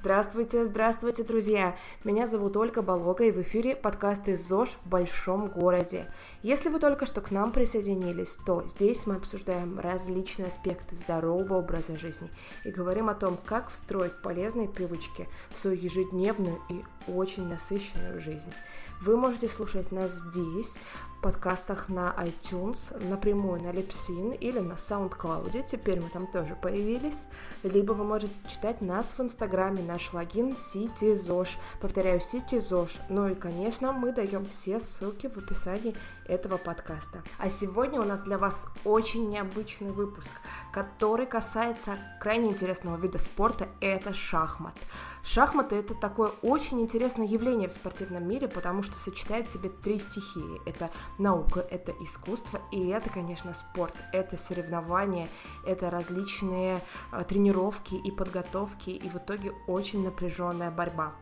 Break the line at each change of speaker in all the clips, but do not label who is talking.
Здравствуйте, здравствуйте, друзья! Меня зовут Ольга Болога, и в эфире подкаст из ЗОЖ в большом городе. Если вы только что к нам присоединились, то здесь мы обсуждаем различные аспекты здорового образа жизни и говорим о том, как встроить полезные привычки в свою ежедневную и очень насыщенную жизнь. Вы можете слушать нас здесь, в подкастах на iTunes, напрямую на Lipsin или на SoundCloud. Теперь мы там тоже появились. Либо вы можете читать нас в Инстаграме, наш логин CityZosh. Повторяю, CityZosh. Ну и, конечно, мы даем все ссылки в описании этого подкаста. А сегодня у нас для вас очень необычный выпуск, который касается крайне интересного вида спорта – это шахмат. Шахматы – это такое очень интересное явление в спортивном мире, потому что сочетает в себе три стихии. Это наука, это искусство и это, конечно, спорт. Это соревнования, это различные э, тренировки и подготовки, и в итоге очень напряженная борьба.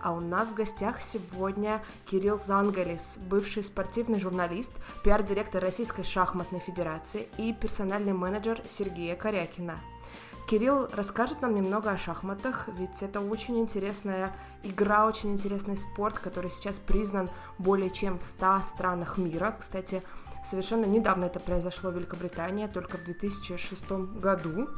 А у нас в гостях сегодня Кирилл Зангалис, бывший спортивный журналист, пиар-директор Российской шахматной федерации и персональный менеджер Сергея Корякина. Кирилл расскажет нам немного о шахматах, ведь это очень интересная игра, очень интересный спорт, который сейчас признан более чем в 100 странах мира. Кстати, совершенно недавно это произошло в Великобритании, только в 2006 году.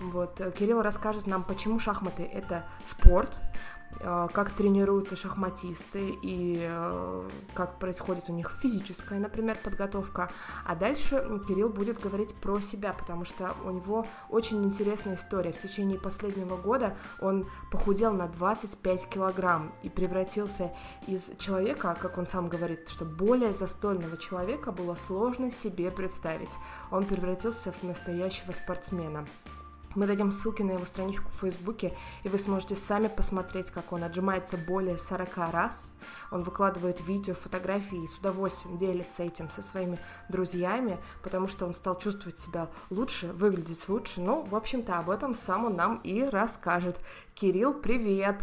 Вот. Кирилл расскажет нам, почему шахматы — это спорт, Э, как тренируются шахматисты и э, как происходит у них физическая, например, подготовка. А дальше Кирилл будет говорить про себя, потому что у него очень интересная история. В течение последнего года он похудел на 25 килограмм и превратился из человека, как он сам говорит, что более застольного человека было сложно себе представить. Он превратился в настоящего спортсмена. Мы дадим ссылки на его страничку в Фейсбуке, и вы сможете сами посмотреть, как он отжимается более 40 раз. Он выкладывает видео, фотографии и с удовольствием делится этим со своими друзьями, потому что он стал чувствовать себя лучше, выглядеть лучше. Ну, в общем-то, об этом сам он нам и расскажет. Кирилл, привет!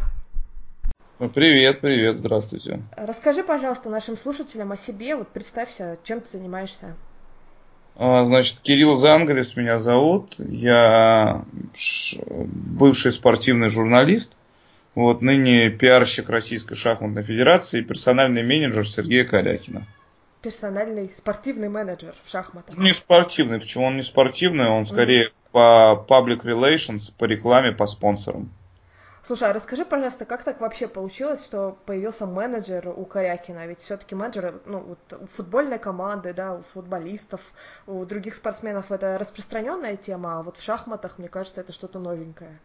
Привет, привет, здравствуйте.
Расскажи, пожалуйста, нашим слушателям о себе, вот представься, чем ты занимаешься.
А, значит, Кирилл Зангалис меня зовут. Я бывший спортивный журналист. Вот, ныне пиарщик Российской шахматной федерации и персональный менеджер Сергея Корякина.
Персональный спортивный менеджер в шахматах.
Не спортивный, почему он не спортивный, он скорее mm-hmm. по public relations, по рекламе, по спонсорам.
Слушай, а расскажи, пожалуйста, как так вообще получилось, что появился менеджер у Корякина? Ведь все-таки менеджеры, ну, вот у футбольной команды, да, у футболистов, у других спортсменов это распространенная тема, а вот в шахматах, мне кажется, это что-то новенькое.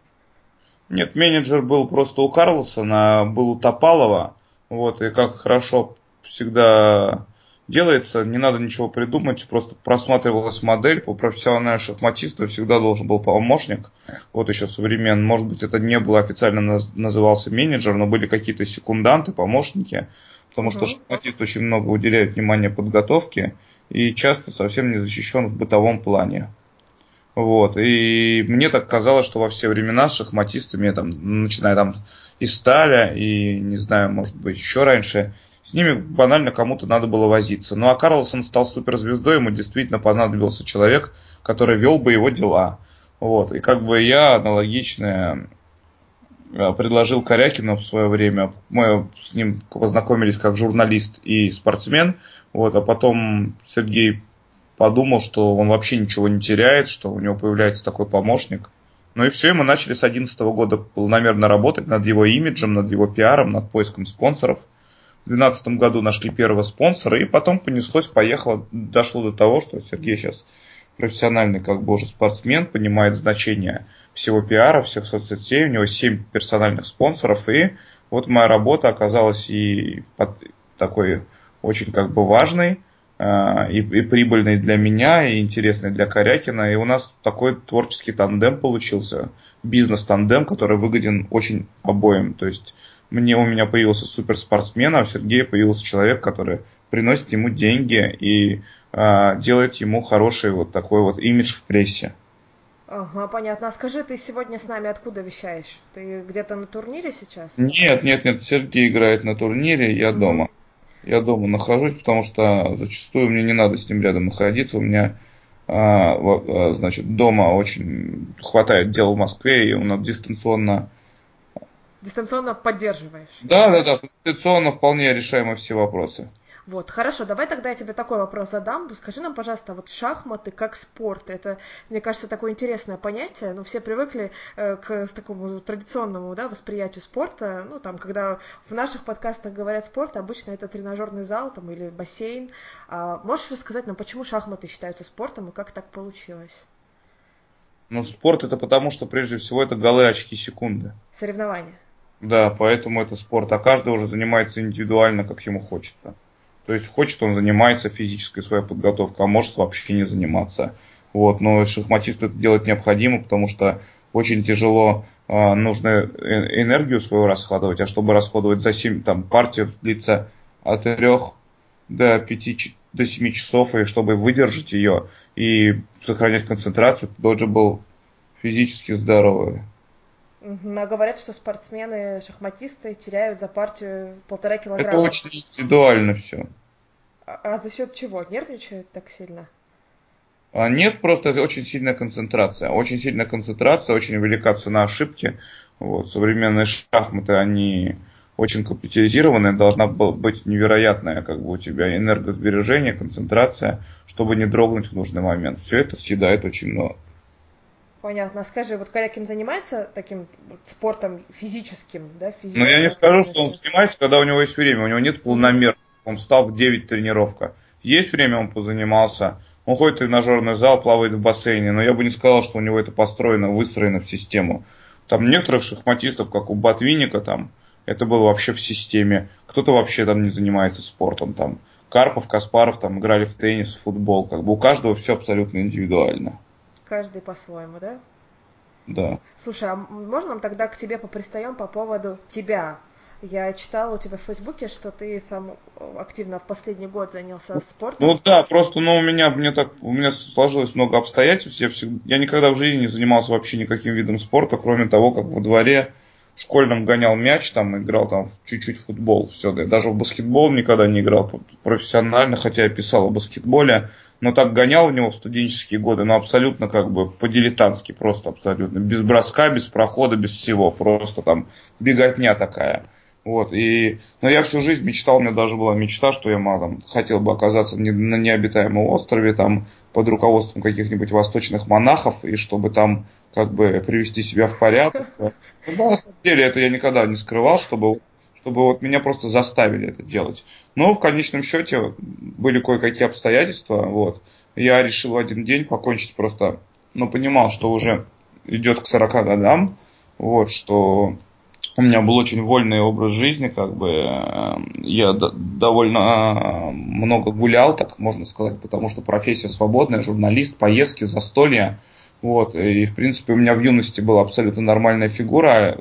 Нет, менеджер был просто у Карлсона, был у Топалова, вот, и как хорошо всегда делается, не надо ничего придумать, просто просматривалась модель, по профессиональному шахматисту всегда должен был помощник, вот еще современный, может быть это не было официально назывался менеджер, но были какие-то секунданты, помощники, потому что шахматист очень много уделяет внимания подготовке и часто совсем не защищен в бытовом плане. Вот. И мне так казалось, что во все времена с шахматистами, там, начиная там из Сталя и, не знаю, может быть, еще раньше, с ними банально кому-то надо было возиться. Ну а Карлсон стал суперзвездой, ему действительно понадобился человек, который вел бы его дела. Вот. И как бы я аналогично э, предложил Корякину в свое время. Мы с ним познакомились как журналист и спортсмен. Вот, а потом Сергей подумал, что он вообще ничего не теряет, что у него появляется такой помощник. Ну и все, и мы начали с 2011 года полномерно работать над его имиджем, над его пиаром, над поиском спонсоров – 2012 году нашли первого спонсора, и потом понеслось, поехало, дошло до того, что Сергей сейчас профессиональный как бы уже спортсмен, понимает значение всего пиара, всех соцсетей, у него 7 персональных спонсоров, и вот моя работа оказалась и под, такой очень как бы важной, и, и прибыльной для меня, и интересной для Корякина. И у нас такой творческий тандем получился, бизнес-тандем, который выгоден очень обоим. То есть мне у меня появился суперспортсмен, а у Сергея появился человек, который приносит ему деньги и э, делает ему хороший вот такой вот имидж в прессе.
Ага, понятно. А скажи, ты сегодня с нами откуда вещаешь? Ты где-то на турнире сейчас?
Нет, нет, нет. Сергей играет на турнире, я mm-hmm. дома. Я дома нахожусь, потому что зачастую мне не надо с ним рядом находиться. У меня а, а, значит, дома очень хватает дел в Москве, и нас дистанционно
дистанционно поддерживаешь.
Да, да, да, дистанционно вполне решаемы все вопросы.
Вот, хорошо, давай тогда я тебе такой вопрос задам. Скажи нам, пожалуйста, вот шахматы как спорт, это, мне кажется, такое интересное понятие, ну, все привыкли э, к такому традиционному, да, восприятию спорта, ну, там, когда в наших подкастах говорят спорт, обычно это тренажерный зал, там, или бассейн. А можешь рассказать нам, почему шахматы считаются спортом и как так получилось?
Ну, спорт это потому, что прежде всего это голы, очки, секунды.
Соревнования.
Да, поэтому это спорт, а каждый уже занимается индивидуально, как ему хочется. То есть хочет он занимается физической своей подготовкой, а может вообще не заниматься. Вот, но шахматисту это делать необходимо, потому что очень тяжело э, нужно энергию свою расходовать, а чтобы расходовать за 7, там партия длится от 3 до 5 до 7 часов, и чтобы выдержать ее и сохранять концентрацию, должен был физически здоровый.
Но говорят, что спортсмены, шахматисты теряют за партию полтора килограмма.
Это очень индивидуально все.
А, а за счет чего? Нервничают так сильно?
А нет, просто очень сильная концентрация. Очень сильная концентрация, очень велика цена ошибки. Вот, современные шахматы, они очень компьютеризированные, должна быть невероятная как бы у тебя энергосбережение, концентрация, чтобы не дрогнуть в нужный момент. Все это съедает очень много.
Понятно. Скажи, вот Корякин занимается таким спортом физическим, да?
Физическим, ну, я не скажу, что он занимается, когда у него есть время. У него нет полномер. Он встал в 9 тренировка. Есть время, он позанимался. Он ходит в тренажерный зал, плавает в бассейне. Но я бы не сказал, что у него это построено, выстроено в систему. Там некоторых шахматистов, как у Батвиника, там, это было вообще в системе. Кто-то вообще там не занимается спортом. Там. Карпов, Каспаров там играли в теннис, в футбол. Как бы у каждого все абсолютно индивидуально.
Каждый по-своему, да?
Да.
Слушай, а можно нам тогда к тебе попристаем по поводу тебя? Я читала у тебя в Фейсбуке, что ты сам активно в последний год занялся спортом.
Ну да, просто ну, у меня мне так у меня сложилось много обстоятельств. Я, всегда, я никогда в жизни не занимался вообще никаким видом спорта, кроме того, как во дворе в школьном гонял мяч, там играл там чуть-чуть футбол, все, да, даже в баскетбол никогда не играл профессионально, хотя я писал о баскетболе, но так гонял в него в студенческие годы, но абсолютно как бы по-дилетантски, просто абсолютно, без броска, без прохода, без всего, просто там беготня такая. Вот, и, но я всю жизнь мечтал, у меня даже была мечта, что я там, хотел бы оказаться на необитаемом острове, там, под руководством каких-нибудь восточных монахов, и чтобы там, как бы, привести себя в порядок. Ну, на самом деле, это я никогда не скрывал, чтобы, чтобы вот меня просто заставили это делать. Но в конечном счете были кое-какие обстоятельства, вот. Я решил в один день покончить просто, ну, понимал, что уже идет к 40 годам, вот, что у меня был очень вольный образ жизни, как бы эм, я довольно много гулял, так можно сказать, потому что профессия свободная, журналист, поездки, застолья. Вот, и в принципе у меня в юности была абсолютно нормальная фигура,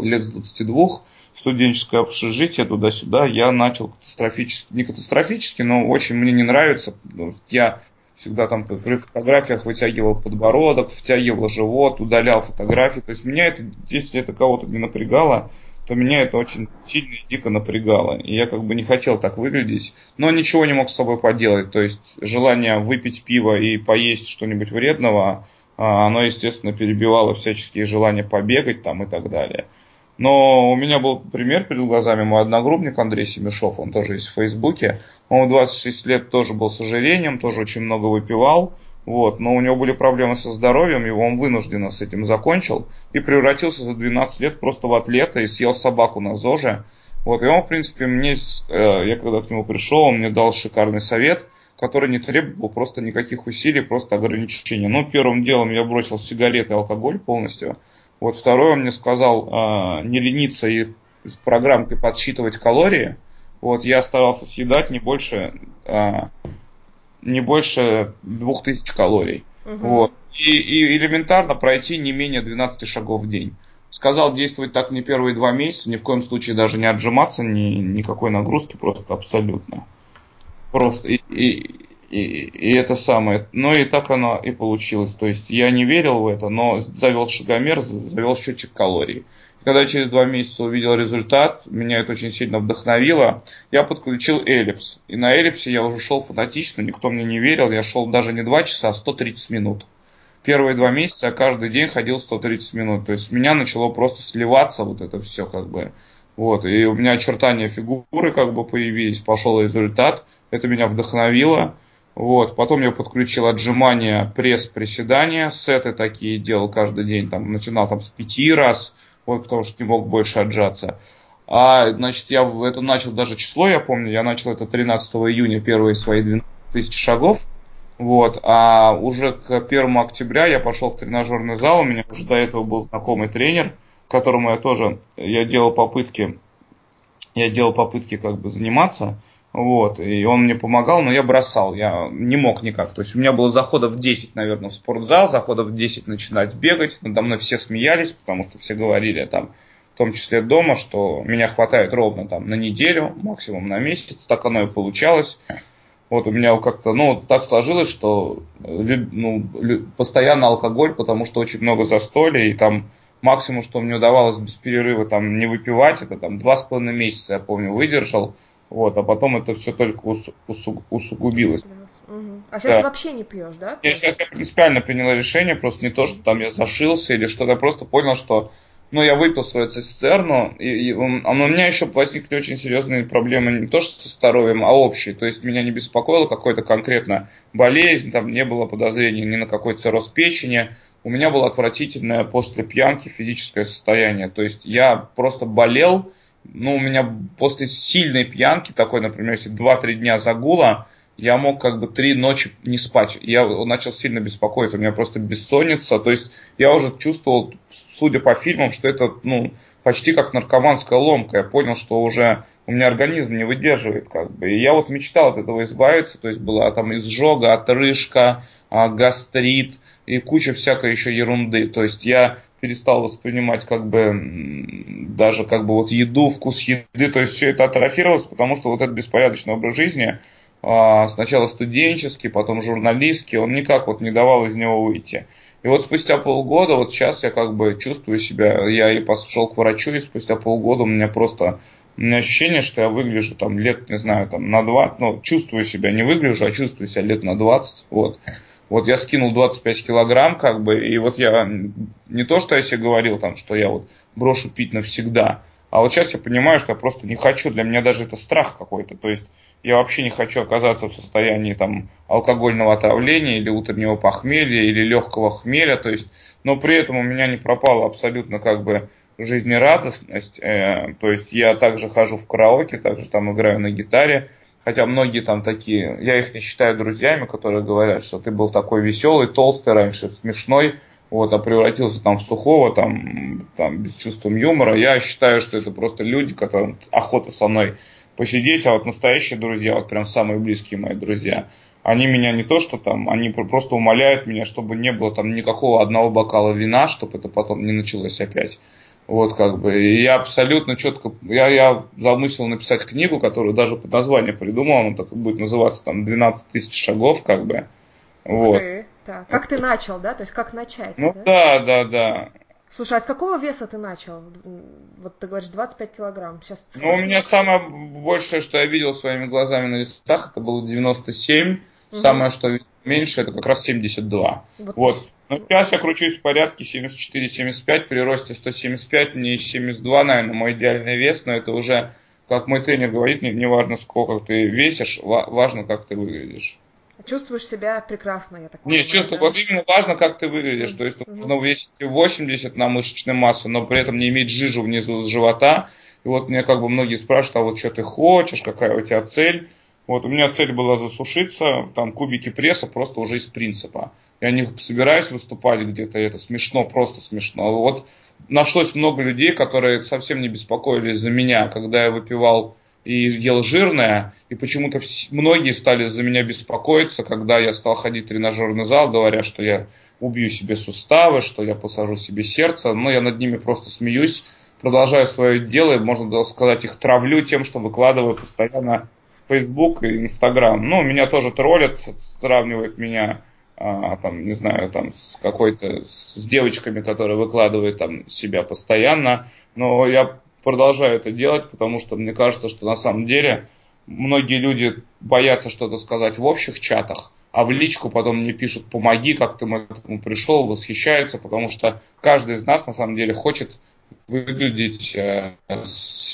лет с 22, студенческое общежитие туда-сюда, я начал катастрофически, не катастрофически, но очень мне не нравится. Я всегда там при фотографиях вытягивал подбородок, втягивал живот, удалял фотографии. То есть меня это, если это кого-то не напрягало, то меня это очень сильно и дико напрягало. И я как бы не хотел так выглядеть, но ничего не мог с собой поделать. То есть желание выпить пиво и поесть что-нибудь вредного, а, оно, естественно, перебивало всяческие желания побегать там и так далее. Но у меня был пример перед глазами, мой одногруппник Андрей Семешов, он тоже есть в Фейсбуке. Он в 26 лет тоже был с ожирением, тоже очень много выпивал. Вот, но у него были проблемы со здоровьем, его он вынужденно с этим закончил и превратился за 12 лет просто в атлета и съел собаку на ЗОЖе. Вот, и он, в принципе, мне, э, я когда к нему пришел, он мне дал шикарный совет, который не требовал просто никаких усилий, просто ограничения. Но первым делом я бросил сигареты и алкоголь полностью – вот второй он мне сказал э, не лениться и с программкой подсчитывать калории. Вот я старался съедать не больше, э, не больше 2000 калорий. Угу. Вот. И, и элементарно пройти не менее 12 шагов в день. Сказал действовать так не первые два месяца, ни в коем случае даже не отжиматься, ни, никакой нагрузки, просто абсолютно. Просто. И, и, и, и это самое. Но и так оно и получилось. То есть я не верил в это, но завел шагомер, завел счетчик калорий. Когда через два месяца увидел результат, меня это очень сильно вдохновило, я подключил эллипс. И на эллипсе я уже шел фанатично, никто мне не верил, я шел даже не два часа, а 130 минут. первые два месяца я каждый день ходил 130 минут. То есть меня начало просто сливаться вот это все как бы. Вот, и у меня очертания фигуры как бы появились, пошел результат, это меня вдохновило. Вот, потом я подключил отжимания, пресс, приседания, сеты такие делал каждый день, там, начинал там с пяти раз, вот, потому что не мог больше отжаться. А, значит, я это начал даже число, я помню, я начал это 13 июня, первые свои 12 тысяч шагов. Вот, а уже к 1 октября я пошел в тренажерный зал, у меня уже до этого был знакомый тренер, которому я тоже, я делал попытки, я делал попытки как бы заниматься, вот, и он мне помогал, но я бросал, я не мог никак. То есть у меня было заходов 10, наверное, в спортзал, заходов 10 начинать бегать, надо мной все смеялись, потому что все говорили там, в том числе дома, что меня хватает ровно там на неделю, максимум на месяц, так оно и получалось. Вот у меня как-то, ну, так сложилось, что ну, постоянно алкоголь, потому что очень много застолья, и там максимум, что мне удавалось без перерыва там не выпивать, это там два с половиной месяца, я помню, выдержал. Вот, а потом это все только ус, усу, усугубилось.
Угу. А сейчас да. ты вообще не пьешь, да?
Я сейчас я принципиально приняла решение, просто не то, что там я зашился или что-то, я просто понял, что ну, я выпил свою цистерну, и, и он, а у меня еще возникли очень серьезные проблемы не то что со здоровьем, а общие. То есть меня не беспокоило какой-то конкретно болезнь, там не было подозрений ни на какой цирроз печени, у меня было отвратительное после пьянки физическое состояние. То есть я просто болел, ну, у меня после сильной пьянки, такой, например, если 2-3 дня загула, я мог как бы три ночи не спать. Я начал сильно беспокоиться, у меня просто бессонница. То есть я уже чувствовал, судя по фильмам, что это ну, почти как наркоманская ломка. Я понял, что уже у меня организм не выдерживает. Как бы. И я вот мечтал от этого избавиться. То есть была там изжога, отрыжка, а, гастрит и куча всякой еще ерунды. То есть я перестал воспринимать как бы даже как бы вот еду, вкус еды, то есть все это атрофировалось, потому что вот этот беспорядочный образ жизни, а, сначала студенческий, потом журналистский, он никак вот не давал из него выйти. И вот спустя полгода, вот сейчас я как бы чувствую себя, я и пошел к врачу, и спустя полгода у меня просто у меня ощущение, что я выгляжу там лет, не знаю, там на 20, ну, чувствую себя, не выгляжу, а чувствую себя лет на 20, вот. Вот я скинул 25 килограмм, как бы, и вот я не то, что я себе говорил, там, что я вот брошу пить навсегда, а вот сейчас я понимаю, что я просто не хочу, для меня даже это страх какой-то, то есть я вообще не хочу оказаться в состоянии там алкогольного отравления или утреннего похмелья или легкого хмеля, то есть, но при этом у меня не пропала абсолютно как бы жизнерадостность, э, то есть я также хожу в караоке, также там играю на гитаре, хотя многие там такие, я их не считаю друзьями, которые говорят, что ты был такой веселый, толстый раньше, смешной, вот, а превратился там в сухого, там, там, без чувства юмора. Я считаю, что это просто люди, которым охота со мной посидеть, а вот настоящие друзья, вот прям самые близкие мои друзья, они меня не то, что там, они просто умоляют меня, чтобы не было там никакого одного бокала вина, чтобы это потом не началось опять. Вот как бы. И я абсолютно четко, я, я замыслил написать книгу, которую даже под название придумал, она так будет называться там 12 тысяч шагов, как бы. Вот.
Ты, да. Как ты начал, да? То есть как начать?
Ну да, да, да. да.
Слушай, а с какого веса ты начал? Вот ты говоришь 25 килограмм. Сейчас
ну, у меня самое большее, что я видел своими глазами на весах, это было 97. Угу. Самое, что меньше, это как раз 72. Вот. вот. Но сейчас я кручусь в порядке 74-75, при росте 175, мне 72, наверное, мой идеальный вес, но это уже, как мой тренер говорит, не, не важно, сколько ты весишь, важно, как ты выглядишь.
Чувствуешь себя прекрасно, я так понимаю.
Нет, чувствую, да? вот именно важно, как ты выглядишь. То есть нужно весить 80 на мышечной массе, но при этом не иметь жижу внизу с живота. И вот мне как бы многие спрашивают, а вот что ты хочешь, какая у тебя цель. Вот у меня цель была засушиться, там кубики пресса просто уже из принципа. Я не собираюсь выступать где-то, это смешно, просто смешно. Вот нашлось много людей, которые совсем не беспокоились за меня, когда я выпивал и ел жирное, и почему-то многие стали за меня беспокоиться, когда я стал ходить в тренажерный зал, говоря, что я убью себе суставы, что я посажу себе сердце, но я над ними просто смеюсь, продолжаю свое дело, и, можно сказать, их травлю тем, что выкладываю постоянно Facebook и Instagram. Ну, меня тоже троллят, сравнивают меня а, там, не знаю, там, с какой-то, с девочками, которые выкладывают там себя постоянно, но я продолжаю это делать, потому что мне кажется, что на самом деле многие люди боятся что-то сказать в общих чатах, а в личку потом мне пишут «помоги, как ты к этому пришел», восхищаются, потому что каждый из нас на самом деле хочет выглядеть, э,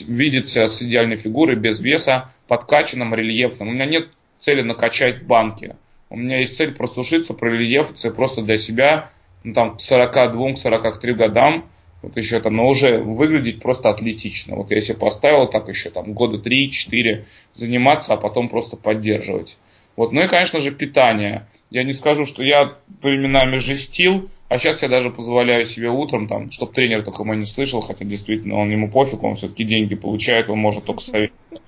видеть себя с идеальной фигурой, без веса, подкачанным, рельефным. У меня нет цели накачать банки. У меня есть цель просушиться, прорельефиться просто для себя, ну, там, к 42-43 годам, вот еще там, но уже выглядеть просто атлетично. Вот я себе поставил так еще там года 3-4 заниматься, а потом просто поддерживать. Вот. Ну и, конечно же, питание. Я не скажу, что я временами жестил, а сейчас я даже позволяю себе утром, там, чтобы тренер только мой не слышал, хотя действительно он ему пофиг, он все-таки деньги получает, он может только советовать.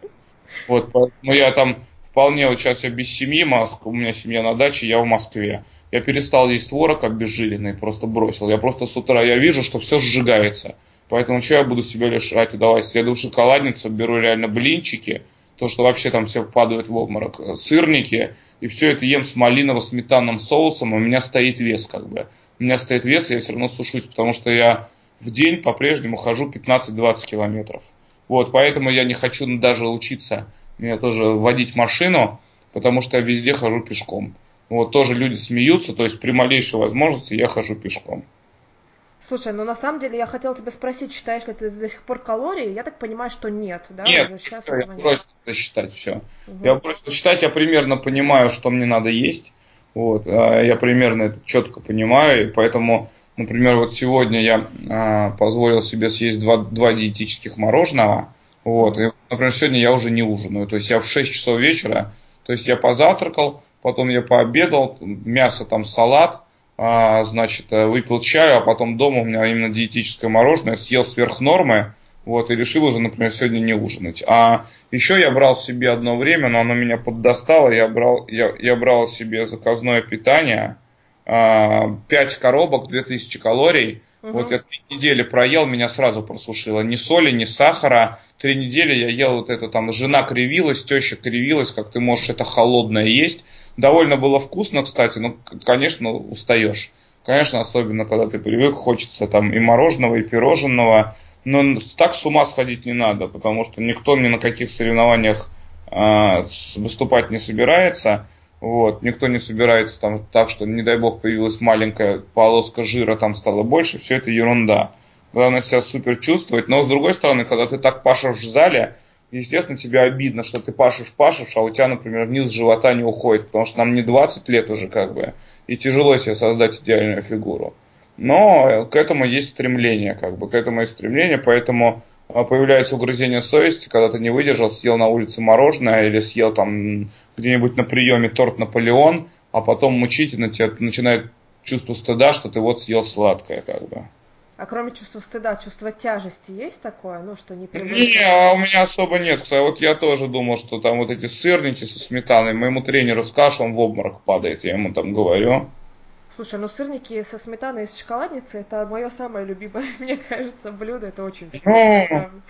Вот, поэтому я там вполне, вот сейчас я без семьи, у меня семья на даче, я в Москве. Я перестал есть творог обезжиренный, просто бросил. Я просто с утра, я вижу, что все сжигается. Поэтому что я буду себя лишать? Давай, следую в шоколадницу, беру реально блинчики, то, что вообще там все падают в обморок, сырники, и все это ем с малиново-сметанным соусом, и у меня стоит вес как бы. У меня стоит вес, и я все равно сушусь, потому что я в день по-прежнему хожу 15-20 километров. Вот, поэтому я не хочу даже учиться мне тоже водить машину, потому что я везде хожу пешком. Вот тоже люди смеются, то есть при малейшей возможности я хожу пешком.
Слушай, ну на самом деле я хотела тебя спросить, считаешь ли ты до сих пор калории? Я так понимаю, что нет, да?
Нет, Уже сейчас все, я бросил это считать, все. Угу. Я бросил считать, я примерно понимаю, что мне надо есть. Вот, а я примерно это четко понимаю, и поэтому, например, вот сегодня я а, позволил себе съесть два, два диетических мороженого, вот, и, например, сегодня я уже не ужинаю, то есть я в 6 часов вечера, то есть я позавтракал, потом я пообедал, мясо там салат, а, значит, э, выпил чаю, а потом дома у меня именно диетическое мороженое, съел сверх нормы, вот, и решил уже, например, сегодня не ужинать. А еще я брал себе одно время, но оно меня поддостало, я брал, я, я брал себе заказное питание, 5 а, коробок, 2000 калорий, Угу. Вот я три недели проел, меня сразу просушило. Ни соли, ни сахара. Три недели я ел вот это там, жена кривилась, теща кривилась, как ты можешь это холодное есть. Довольно было вкусно, кстати, но, конечно, устаешь. Конечно, особенно, когда ты привык, хочется там и мороженого, и пирожного. Но так с ума сходить не надо, потому что никто ни на каких соревнованиях э, выступать не собирается. Вот, никто не собирается там так, что, не дай бог, появилась маленькая полоска жира, там стало больше, все это ерунда. Главное себя супер чувствовать, но с другой стороны, когда ты так пашешь в зале, естественно, тебе обидно, что ты пашешь, пашешь, а у тебя, например, низ живота не уходит, потому что нам не 20 лет уже как бы, и тяжело себе создать идеальную фигуру. Но к этому есть стремление, как бы, к этому есть стремление, поэтому появляется угрызение совести, когда ты не выдержал, съел на улице мороженое или съел там где-нибудь на приеме торт Наполеон, а потом мучительно тебе начинает чувство стыда, что ты вот съел сладкое, как бы.
А кроме чувства стыда, чувство тяжести есть такое? Ну, что не
привыкли? Не, а у меня особо нет. Кстати, вот я тоже думал, что там вот эти сырники со сметаной, моему тренеру скажешь, он в обморок падает, я ему там говорю.
Слушай, ну сырники со сметаной из шоколадницы это мое самое любимое, мне кажется, блюдо. Это очень вкусно.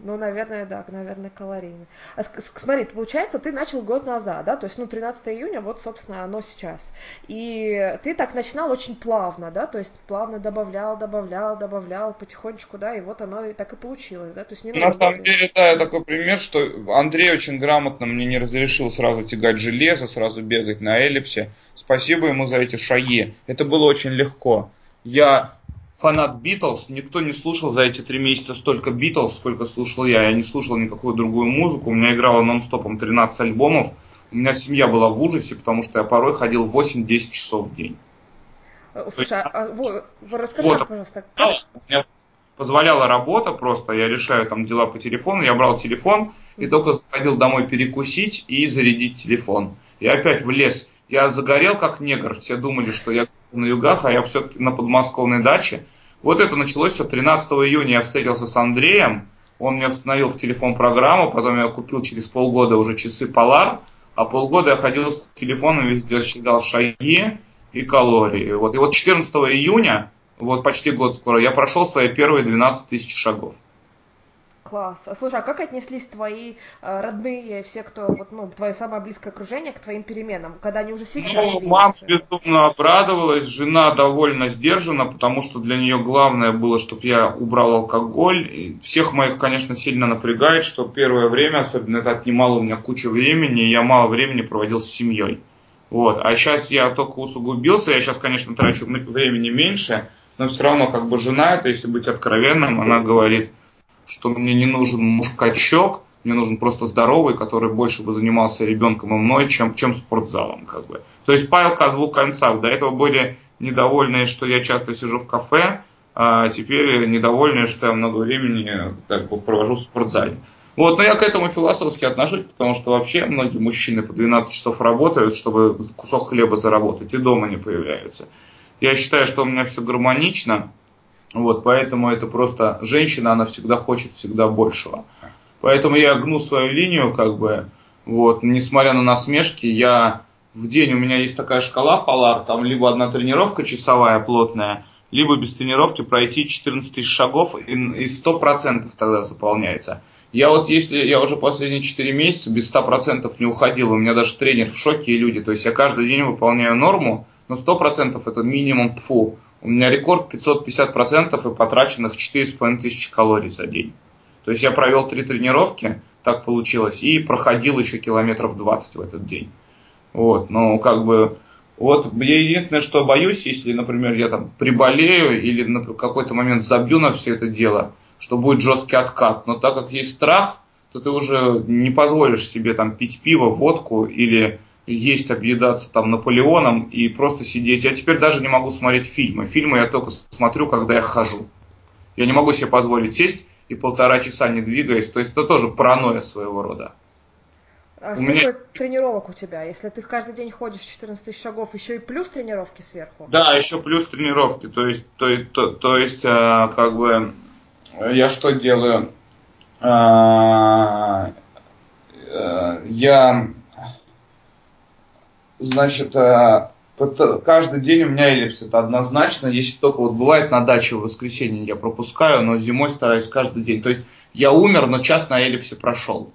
Ну, наверное, да, наверное, калорийно. А смотри, получается, ты начал год назад, да, то есть, ну, 13 июня, вот, собственно, оно сейчас. И ты так начинал очень плавно, да, то есть плавно добавлял, добавлял, добавлял потихонечку, да, и вот оно и так и получилось, да, то есть
не На самом деле, да, такой пример, что Андрей очень грамотно мне не разрешил сразу тягать железо, сразу бегать на эллипсе. Спасибо ему за эти шаги. Это было очень легко. Я фанат Битлз, никто не слушал за эти три месяца столько Битлз, сколько слушал я. Я не слушал никакую другую музыку, у меня играло нон-стопом 13 альбомов. У меня семья была в ужасе, потому что я порой ходил 8-10 часов в день.
Э, слушай, есть, а, вы, вы расскажи, вот, пожалуйста. Как...
Мне позволяла работа просто, я решаю там дела по телефону, я брал телефон и только заходил домой перекусить и зарядить телефон. И опять в лес. Я загорел как негр, все думали, что я на югах, а я все-таки на подмосковной даче. Вот это началось все 13 июня. Я встретился с Андреем, он мне установил в телефон программу, потом я купил через полгода уже часы Polar, а полгода я ходил с телефоном, везде считал шаги и калории. Вот. И вот 14 июня, вот почти год скоро, я прошел свои первые 12 тысяч шагов.
Класс. А слушай, а как отнеслись твои э, родные, все, кто, вот, ну, твое самое близкое окружение к твоим переменам, когда они уже сейчас Ну,
мама безумно обрадовалась, жена довольно сдержана, потому что для нее главное было, чтобы я убрал алкоголь. И всех моих, конечно, сильно напрягает, что первое время, особенно это отнимало у меня кучу времени, и я мало времени проводил с семьей. Вот. А сейчас я только усугубился, я сейчас, конечно, трачу времени меньше, но все равно как бы жена, это если быть откровенным, она говорит, что мне не нужен муж-качок, мне нужен просто здоровый, который больше бы занимался ребенком и мной, чем, чем спортзалом. Как бы. То есть палка о двух концах. До этого были недовольные, что я часто сижу в кафе, а теперь недовольные, что я много времени как провожу в спортзале. Вот, но я к этому философски отношусь, потому что вообще многие мужчины по 12 часов работают, чтобы кусок хлеба заработать, и дома не появляются. Я считаю, что у меня все гармонично, вот, поэтому это просто женщина, она всегда хочет всегда большего. Поэтому я гну свою линию, как бы, вот, несмотря на насмешки, я в день у меня есть такая шкала Polar, там либо одна тренировка часовая плотная, либо без тренировки пройти 14 тысяч шагов и, и 100% тогда заполняется. Я вот если я уже последние 4 месяца без 100% не уходил, у меня даже тренер в шоке и люди, то есть я каждый день выполняю норму, но 100% это минимум ПФУ. У меня рекорд 550% и потраченных 4,5 тысячи калорий за день. То есть я провел три тренировки, так получилось, и проходил еще километров 20 в этот день. Вот, но как бы, вот я единственное, что боюсь, если, например, я там приболею или на какой-то момент забью на все это дело, что будет жесткий откат. Но так как есть страх, то ты уже не позволишь себе там пить пиво, водку или есть объедаться там Наполеоном и просто сидеть. Я теперь даже не могу смотреть фильмы. Фильмы я только смотрю, когда я хожу. Я не могу себе позволить сесть и полтора часа не двигаясь. То есть это тоже паранойя своего рода.
А у сколько меня... тренировок у тебя? Если ты каждый день ходишь 14 тысяч шагов, еще и плюс тренировки сверху?
Да, еще плюс тренировки. То есть, то, то, то есть а, как бы я что делаю? А, а, я, значит, а, каждый день у меня эллипс, это однозначно. Если только вот бывает на даче в воскресенье я пропускаю, но зимой стараюсь каждый день. То есть я умер, но час на эллипсе прошел.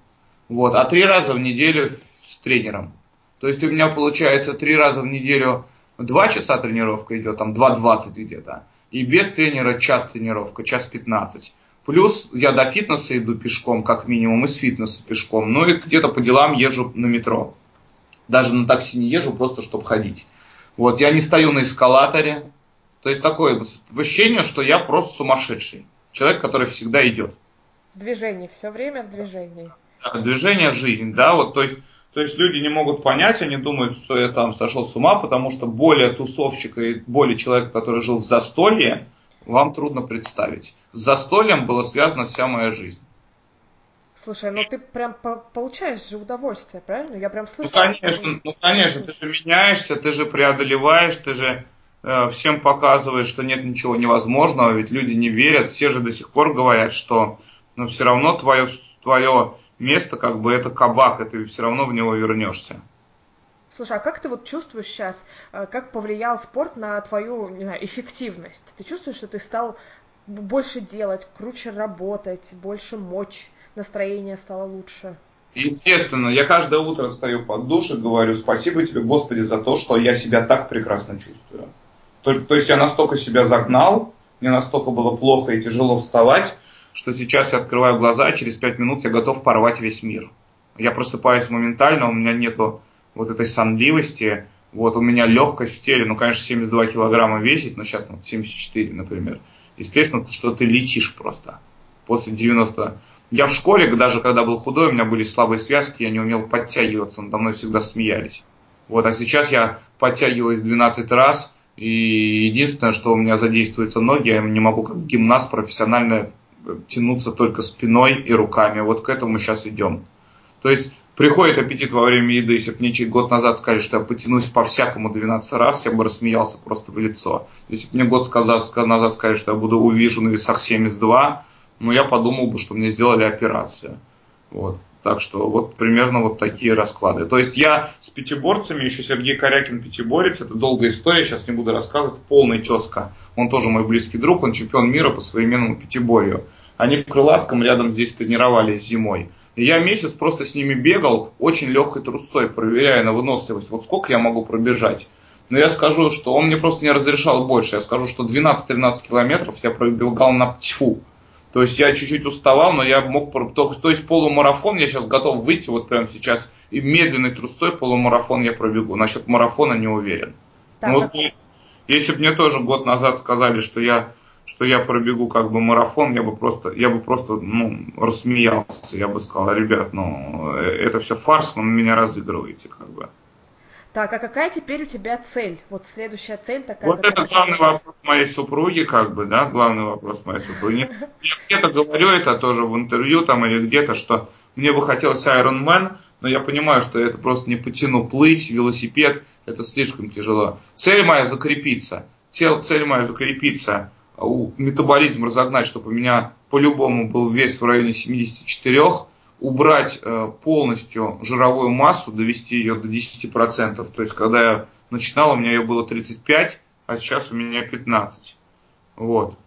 Вот, а три раза в неделю с тренером. То есть у меня получается три раза в неделю два часа тренировка идет, там 2.20 где-то. И без тренера час тренировка, час 15. Плюс я до фитнеса иду пешком, как минимум, из фитнеса пешком. Ну и где-то по делам езжу на метро. Даже на такси не езжу, просто чтобы ходить. Вот, я не стою на эскалаторе. То есть такое ощущение, что я просто сумасшедший. Человек, который всегда идет.
В движении, все время в движении.
Движение – жизнь, да, вот, то есть, то есть люди не могут понять, они думают, что я там сошел с ума, потому что более тусовщика и более человека, который жил в застолье, вам трудно представить. С застольем была связана вся моя жизнь.
Слушай, ну ты прям по получаешь же удовольствие, правильно? Я прям слышу.
Ну конечно, ну конечно, ты же меняешься, ты же преодолеваешь, ты же э, всем показываешь, что нет ничего невозможного, ведь люди не верят, все же до сих пор говорят, что но все равно твое, твое место как бы это кабак, и ты все равно в него вернешься.
Слушай, а как ты вот чувствуешь сейчас, э, как повлиял спорт на твою, не знаю, эффективность? Ты чувствуешь, что ты стал больше делать, круче работать, больше мочь, настроение стало лучше?
Естественно, я каждое утро стою под душ и говорю спасибо тебе, Господи, за то, что я себя так прекрасно чувствую. То, то есть я настолько себя загнал, мне настолько было плохо и тяжело вставать, что сейчас я открываю глаза, и через пять минут я готов порвать весь мир. Я просыпаюсь моментально, у меня нету вот этой сонливости. Вот у меня легкость в теле, ну, конечно, 72 килограмма весит, но сейчас ну, 74, например. Естественно, что ты летишь просто после 90. Я в школе, даже когда был худой, у меня были слабые связки, я не умел подтягиваться, надо мной всегда смеялись. Вот, а сейчас я подтягиваюсь 12 раз, и единственное, что у меня задействуются ноги, я не могу как гимнаст профессионально тянуться только спиной и руками. Вот к этому сейчас идем. То есть приходит аппетит во время еды, если бы мне год назад сказали, что я потянусь по-всякому 12 раз, я бы рассмеялся просто в лицо. Если бы мне год назад сказали, что я буду увижу на весах 72, ну я подумал бы, что мне сделали операцию. Вот. Так что вот примерно вот такие расклады. То есть я с пятиборцами, еще Сергей Корякин пятиборец, это долгая история, сейчас не буду рассказывать, полный тезка. Он тоже мой близкий друг, он чемпион мира по современному пятиборью. Они в Крылатском рядом здесь тренировались зимой. И я месяц просто с ними бегал очень легкой трусцой, проверяя на выносливость, вот сколько я могу пробежать. Но я скажу, что он мне просто не разрешал больше. Я скажу, что 12-13 километров я пробегал на птифу. То есть я чуть-чуть уставал, но я мог... То, есть полумарафон я сейчас готов выйти, вот прямо сейчас, и медленной трусцой полумарафон я пробегу. Насчет марафона не уверен. Так, ну, вот, если бы мне тоже год назад сказали, что я что я пробегу как бы марафон, я бы просто, я бы просто ну, рассмеялся. Я бы сказал, ребят, ну, э, это все фарс, вы меня разыгрываете, как бы.
Так, а какая теперь у тебя цель? Вот следующая цель такая.
Вот это главный вопрос моей супруги, как бы, да, главный вопрос моей супруги. Я где-то говорю это тоже в интервью там или где-то, что мне бы хотелось Iron Man, но я понимаю, что это просто не потяну плыть, велосипед, это слишком тяжело. Цель моя закрепиться. Цель, цель моя закрепиться метаболизм разогнать, чтобы у меня по-любому был вес в районе 74, убрать э, полностью жировую массу, довести ее до 10%. То есть, когда я начинал, у меня ее было 35, а сейчас у меня 15. Вот.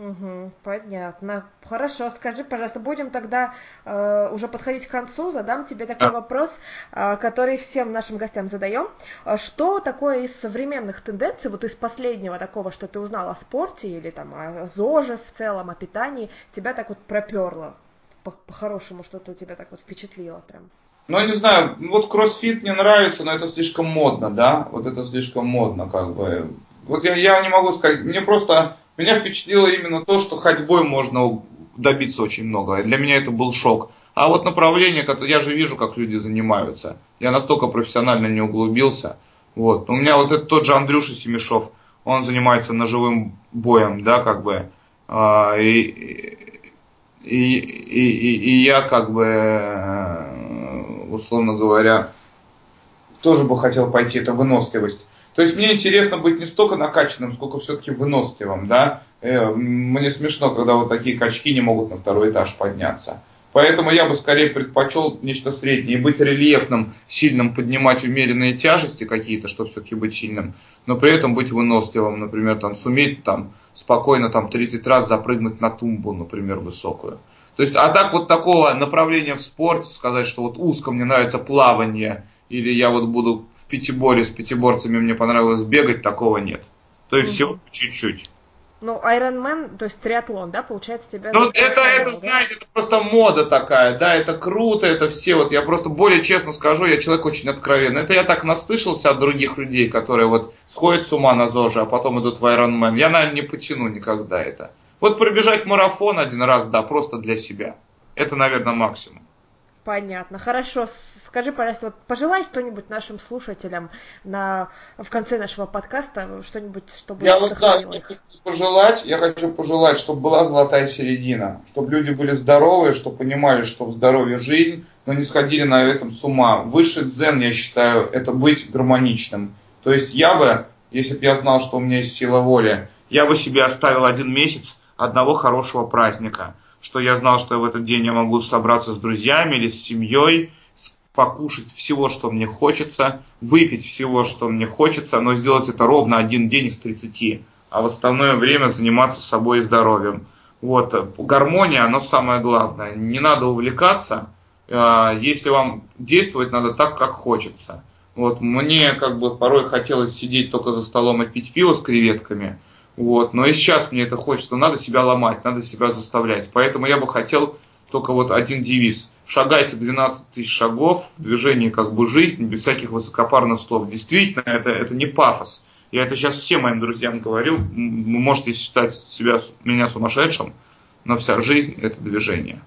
Угу, понятно. Хорошо, скажи, пожалуйста, будем тогда э, уже подходить к концу, задам тебе такой да. вопрос, э, который всем нашим гостям задаем. Э, что такое из современных тенденций, вот из последнего такого, что ты узнал о спорте или там о ЗОЖе в целом, о питании, тебя так вот проперло? По-хорошему, что-то тебя так вот впечатлило прям?
Ну, я не знаю, вот кроссфит мне нравится, но это слишком модно, да? Вот это слишком модно, как бы. Вот я, я не могу сказать, мне просто меня впечатлило именно то, что ходьбой можно добиться очень много. Для меня это был шок. А вот направление, я же вижу, как люди занимаются. Я настолько профессионально не углубился. Вот. У меня вот этот тот же Андрюша Семешов, он занимается ножевым боем, да, как бы. А, и, и, и, я как бы, э, условно говоря, тоже бы хотел пойти, это выносливость. То есть мне интересно быть не столько накачанным, сколько все-таки выносливым, да. Э, мне смешно, когда вот такие качки не могут на второй этаж подняться. Поэтому я бы скорее предпочел нечто среднее, быть рельефным, сильным, поднимать умеренные тяжести какие-то, чтобы все-таки быть сильным, но при этом быть выносливым, например, там, суметь там, спокойно там, 30 раз запрыгнуть на тумбу, например, высокую. То есть, а так вот такого направления в спорте, сказать, что вот узко мне нравится плавание, или я вот буду в пятиборе с пятиборцами, мне понравилось бегать, такого нет. То есть всего чуть-чуть.
Ну, Ironman, то есть триатлон, да, получается тебя...
Ну, это, это, да? знаете, это просто мода такая, да, это круто, это все, вот я просто более честно скажу, я человек очень откровенный. Это я так наслышался от других людей, которые вот сходят с ума на ЗОЖе, а потом идут в Ironman. Я, наверное, не потяну никогда это. Вот пробежать марафон один раз, да, просто для себя. Это, наверное, максимум.
Понятно. Хорошо. Скажи, пожалуйста, вот пожелай что-нибудь нашим слушателям на, в конце нашего подкаста, что-нибудь, чтобы
я вот, да, я хочу пожелать, я хочу пожелать, чтобы была золотая середина, чтобы люди были здоровые, чтобы понимали, что в здоровье жизнь, но не сходили на этом с ума. Высший дзен, я считаю, это быть гармоничным. То есть я бы, если бы я знал, что у меня есть сила воли, я бы себе оставил один месяц одного хорошего праздника – что я знал, что в этот день я могу собраться с друзьями или с семьей, покушать всего, что мне хочется, выпить всего, что мне хочется, но сделать это ровно один день из 30, а в остальное время заниматься собой и здоровьем. Вот, гармония, оно самое главное. Не надо увлекаться, а, если вам действовать надо так, как хочется. Вот, мне как бы порой хотелось сидеть только за столом и пить пиво с креветками – вот. Но и сейчас мне это хочется, надо себя ломать, надо себя заставлять. Поэтому я бы хотел только вот один девиз. Шагайте 12 тысяч шагов в движении как бы жизнь, без всяких высокопарных слов. Действительно, это, это не пафос. Я это сейчас всем моим друзьям говорю. Вы можете считать себя, меня сумасшедшим, но вся жизнь – это движение.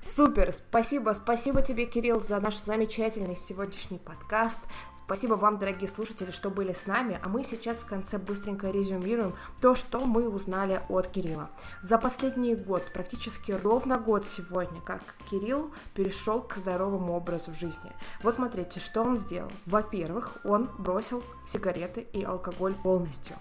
Супер! Спасибо, спасибо тебе, Кирилл, за наш замечательный сегодняшний подкаст. Спасибо вам, дорогие слушатели, что были с нами, а мы сейчас в конце быстренько резюмируем то, что мы узнали от Кирилла. За последний год, практически ровно год сегодня, как Кирилл перешел к здоровому образу жизни. Вот смотрите, что он сделал. Во-первых, он бросил сигареты и алкоголь полностью.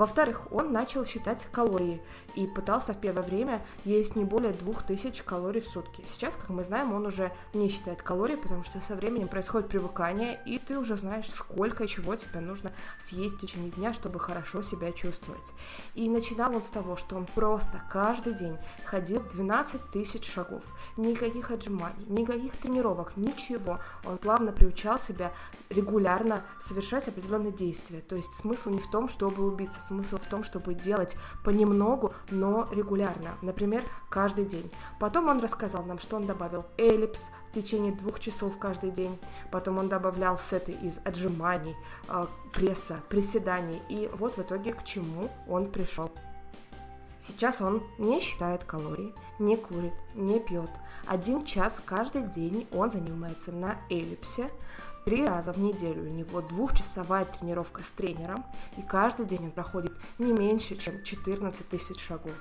Во-вторых, он начал считать калории и пытался в первое время есть не более 2000 калорий в сутки. Сейчас, как мы знаем, он уже не считает калории, потому что со временем происходит привыкание, и ты уже знаешь, сколько чего тебе нужно съесть в течение дня, чтобы хорошо себя чувствовать. И начинал он с того, что он просто каждый день ходил 12 тысяч шагов. Никаких отжиманий, никаких тренировок, ничего. Он плавно приучал себя регулярно совершать определенные действия. То есть смысл не в том, чтобы убиться смысл в том, чтобы делать понемногу, но регулярно. Например, каждый день. Потом он рассказал нам, что он добавил эллипс в течение двух часов каждый день. Потом он добавлял сеты из отжиманий, э, пресса, приседаний. И вот в итоге к чему он пришел. Сейчас он не считает калорий, не курит, не пьет. Один час каждый день он занимается на эллипсе. Три раза в неделю у него двухчасовая тренировка с тренером, и каждый день он проходит не меньше, чем 14 тысяч шагов.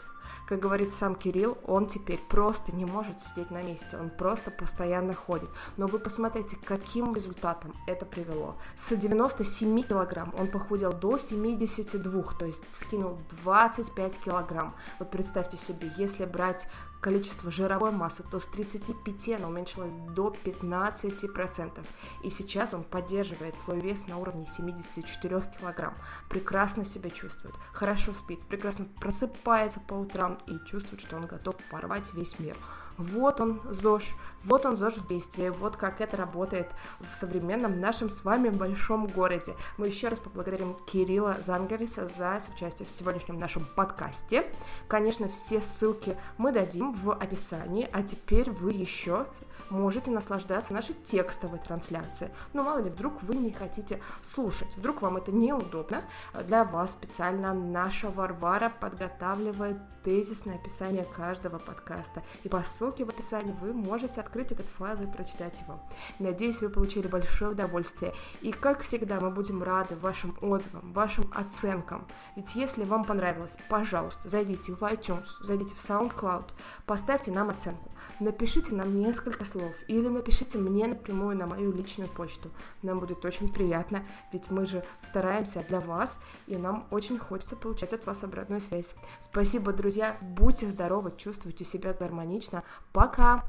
Как говорит сам Кирилл, он теперь просто не может сидеть на месте, он просто постоянно ходит. Но вы посмотрите, каким результатом это привело. С 97 килограмм он похудел до 72, то есть скинул 25 килограмм. Вот представьте себе, если брать количество жировой массы, то с 35 она уменьшилась до 15%. И сейчас он поддерживает свой вес на уровне 74 килограмм. Прекрасно себя чувствует, хорошо спит, прекрасно просыпается по утрам и чувствует, что он готов порвать весь мир. Вот он, ЗОЖ, вот он, ЗОЖ в действии, вот как это работает в современном нашем с вами большом городе. Мы еще раз поблагодарим Кирилла Зангариса за участие в сегодняшнем нашем подкасте. Конечно, все ссылки мы дадим в описании, а теперь вы еще можете наслаждаться нашей текстовой трансляцией. Но мало ли, вдруг вы не хотите слушать, вдруг вам это неудобно. Для вас специально наша Варвара подготавливает тезисное описание каждого подкаста. И по ссылке в описании вы можете открыть этот файл и прочитать его. Надеюсь, вы получили большое удовольствие. И как всегда, мы будем рады вашим отзывам, вашим оценкам. Ведь если вам понравилось, пожалуйста, зайдите в iTunes, зайдите в SoundCloud, поставьте нам оценку. Напишите нам несколько слов или напишите мне напрямую на мою личную почту. Нам будет очень приятно, ведь мы же стараемся для вас, и нам очень хочется получать от вас обратную связь. Спасибо, друзья, будьте здоровы, чувствуйте себя гармонично. Пока!